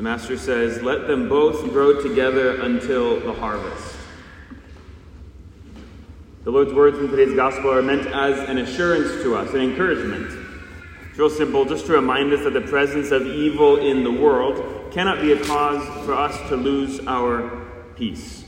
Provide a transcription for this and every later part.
The Master says, Let them both grow together until the harvest. The Lord's words in today's gospel are meant as an assurance to us, an encouragement. It's real simple, just to remind us that the presence of evil in the world cannot be a cause for us to lose our peace.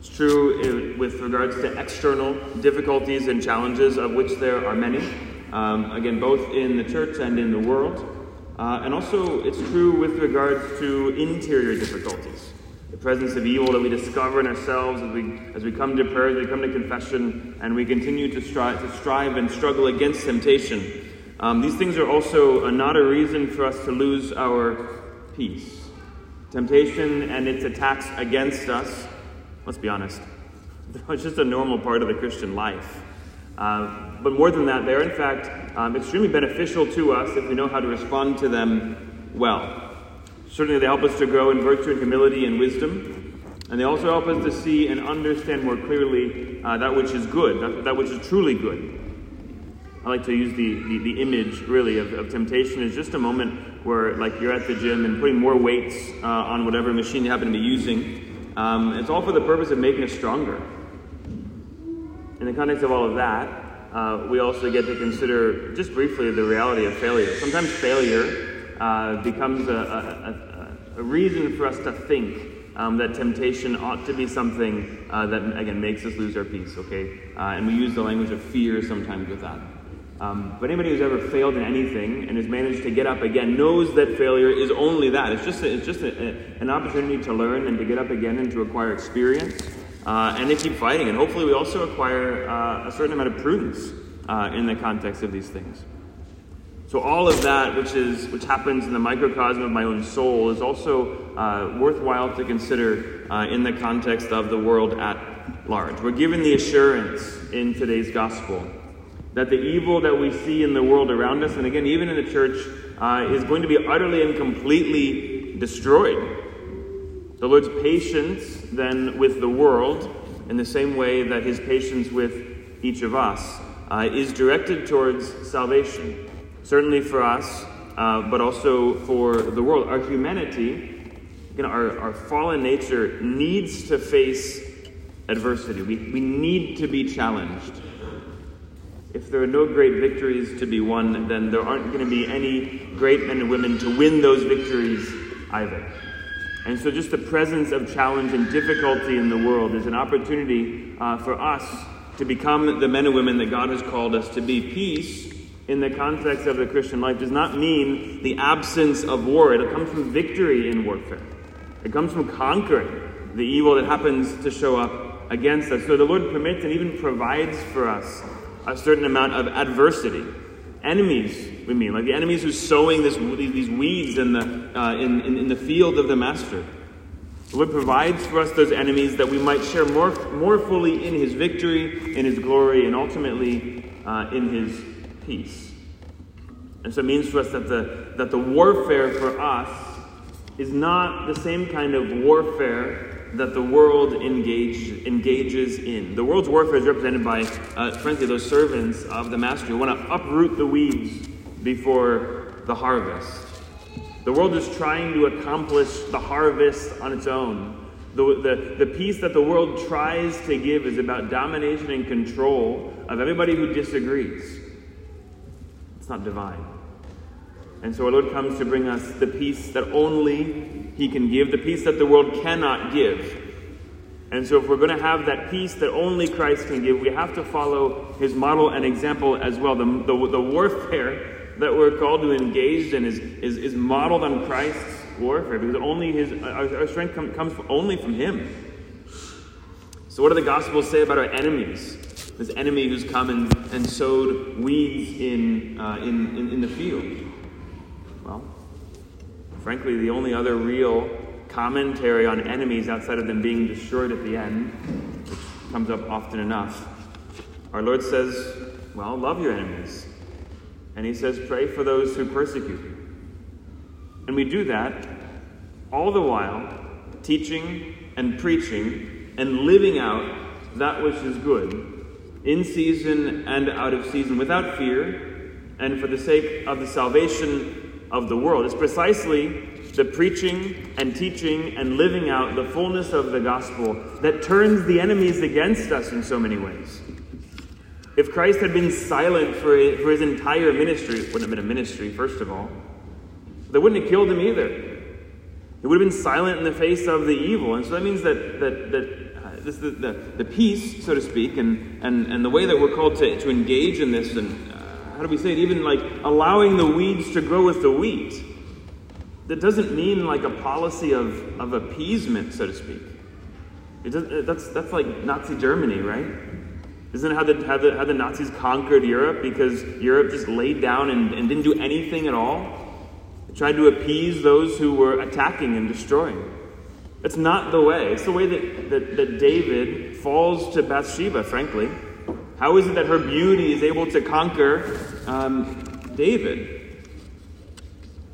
It's true with regards to external difficulties and challenges, of which there are many, um, again, both in the church and in the world. Uh, and also, it's true with regards to interior difficulties. The presence of evil that we discover in ourselves as we, as we come to prayer, as we come to confession, and we continue to strive, to strive and struggle against temptation. Um, these things are also not a reason for us to lose our peace. Temptation and its attacks against us, let's be honest, it's just a normal part of the Christian life. Uh, but more than that, they're in fact um, extremely beneficial to us if we know how to respond to them well. Certainly, they help us to grow in virtue and humility and wisdom. And they also help us to see and understand more clearly uh, that which is good, that, that which is truly good. I like to use the, the, the image, really, of, of, temptation as just a moment where, like, you're at the gym and putting more weights uh, on whatever machine you happen to be using. Um, it's all for the purpose of making us stronger. In the context of all of that, uh, we also get to consider just briefly the reality of failure. Sometimes failure uh, becomes a, a, a, reason for us to think um, that temptation ought to be something uh, that, again, makes us lose our peace, okay? Uh, and we use the language of fear sometimes with that. Um, but anybody who's ever failed in anything and has managed to get up again knows that failure is only that. It's just, a, it's just a, a, an opportunity to learn and to get up again and to acquire experience uh, and they keep fighting. And hopefully, we also acquire uh, a certain amount of prudence uh, in the context of these things. So all of that, which is which happens in the microcosm of my own soul, is also uh, worthwhile to consider uh, in the context of the world at large. We're given the assurance in today's gospel that the evil that we see in the world around us, and again, even in the church, uh, is going to be utterly and completely destroyed. The Lord's patience, then, with the world, in the same way that his patience with each of us, uh, is directed towards salvation. Certainly for us, uh, but also for the world. Our humanity, again, our, our fallen nature, needs to face adversity. We, we need to be challenged. If there are no great victories to be won, then there aren't going to be any great men and women to win those victories either. And so, just the presence of challenge and difficulty in the world is an opportunity uh, for us to become the men and women that God has called us to be. Peace, in the context of the Christian life, does not mean the absence of war, it comes from victory in warfare. It comes from conquering the evil that happens to show up against us. So, the Lord permits and even provides for us a certain amount of adversity. Enemies, we mean, like the enemies who's sowing this, these weeds in the, uh, in, in, in the field of the Master. The Lord provides for us those enemies that we might share more, more fully in His victory, in His glory, and ultimately uh, in His peace. And so it means for us that the, that the warfare for us is not the same kind of warfare that the world engage, engages in. The world's warfare is represented by, uh, frankly, those servants of the master who want to uproot the weeds before the harvest. The world is trying to accomplish the harvest on its own. The, the, the peace that the world tries to give is about domination and control of everybody who disagrees. It's not divine. And so our Lord comes to bring us the peace that only He can give, the peace that the world cannot give. And so, if we're going to have that peace that only Christ can give, we have to follow His model and example as well. The, the, the warfare that we're called to engage in is, is, is modeled on Christ's warfare because only His our, our strength com, comes only from Him. So, what do the Gospels say about our enemies? This enemy who's come and, and sowed weeds in, uh, in, in, in the field. Frankly, the only other real commentary on enemies outside of them being destroyed at the end, which comes up often enough, our Lord says, well, love your enemies. And he says, pray for those who persecute you. And we do that all the while teaching and preaching and living out that which is good, in season and out of season, without fear, and for the sake of the salvation of the world. It's precisely the preaching and teaching and living out the fullness of the gospel that turns the enemies against us in so many ways. If Christ had been silent for, for his entire ministry, it wouldn't have been a ministry, first of all. They wouldn't have killed him either. He would have been silent in the face of the evil. And so that means that, that, that uh, this, the, the, the peace, so to speak, and, and, and the way that we're called to, to engage in this, and how do we say it, even like allowing the weeds to grow with the wheat, that doesn't mean like a policy of, of appeasement, so to speak. It does, that's, that's like Nazi Germany, right? Isn't it how the, how, the, how the Nazis conquered Europe? Because Europe just laid down and, and didn't do anything at all? They tried to appease those who were attacking and destroying. That's not the way. It's the way that, that, that David falls to Bathsheba, frankly. How is it that her beauty is able to conquer um, David?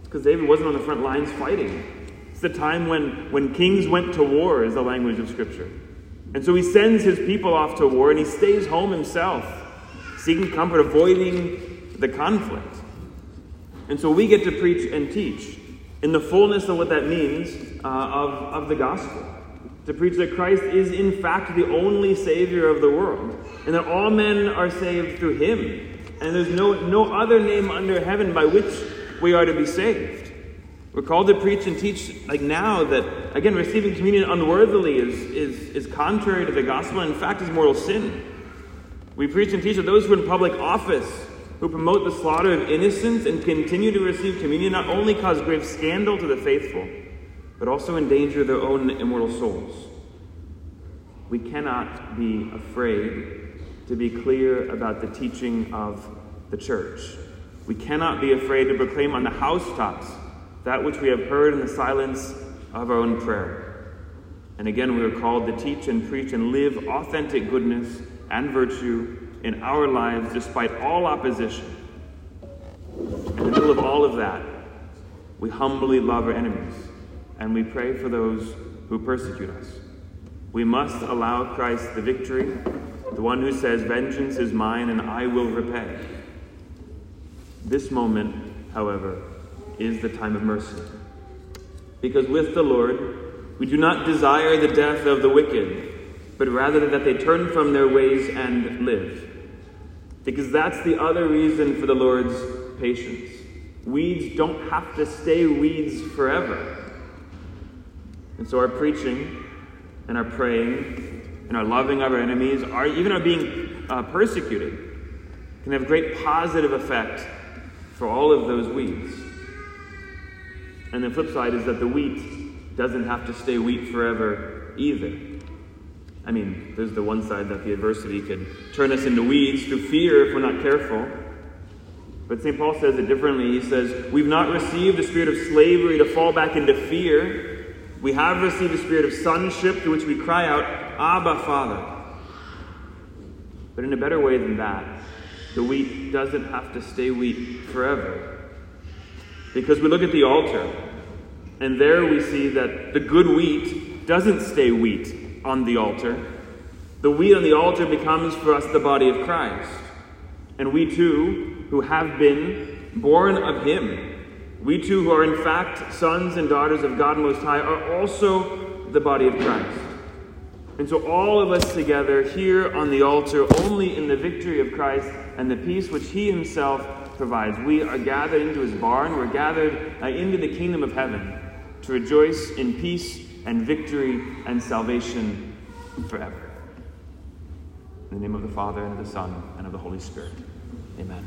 Because David wasn't on the front lines fighting. It's the time when, when kings went to war, is the language of Scripture. And so he sends his people off to war and he stays home himself, seeking comfort, avoiding the conflict. And so we get to preach and teach in the fullness of what that means uh, of, of the gospel. To preach that Christ is, in fact, the only Savior of the world, and that all men are saved through Him. And there's no, no other name under heaven by which we are to be saved. We're called to preach and teach like now that, again, receiving communion unworthily is, is, is contrary to the gospel and, in fact, is mortal sin. We preach and teach that those who are in public office, who promote the slaughter of innocents and continue to receive communion, not only cause grave scandal to the faithful, but also endanger their own immortal souls. We cannot be afraid to be clear about the teaching of the church. We cannot be afraid to proclaim on the housetops that which we have heard in the silence of our own prayer. And again, we are called to teach and preach and live authentic goodness and virtue in our lives despite all opposition. In the middle of all of that, we humbly love our enemies and we pray for those who persecute us. We must allow Christ the victory, the one who says, Vengeance is mine and I will repay. This moment, however, is the time of mercy. Because with the Lord, we do not desire the death of the wicked, but rather that they turn from their ways and live. Because that's the other reason for the Lord's patience. Weeds don't have to stay weeds forever. And so our preaching and our praying and our loving of our enemies, our, even our being uh, persecuted, can have great positive effect for all of those weeds. And the flip side is that the wheat doesn't have to stay wheat forever either. I mean, there's the one side that the adversity could turn us into weeds through fear if we're not careful. But St. Paul says it differently. He says, We've not received a spirit of slavery to fall back into fear. We have received a spirit of sonship through which we cry out, Abba, Father. But in a better way than that, the wheat doesn't have to stay wheat forever. Because we look at the altar, and there we see that the good wheat doesn't stay wheat on the altar. The wheat on the altar becomes for us the body of Christ. And we too, who have been born of Him, we too, who are in fact sons and daughters of God Most High, are also the body of Christ. And so, all of us together here on the altar, only in the victory of Christ and the peace which He Himself provides. We are gathered into his barn, we're gathered uh, into the kingdom of heaven to rejoice in peace and victory and salvation forever. In the name of the Father, and of the Son, and of the Holy Spirit. Amen.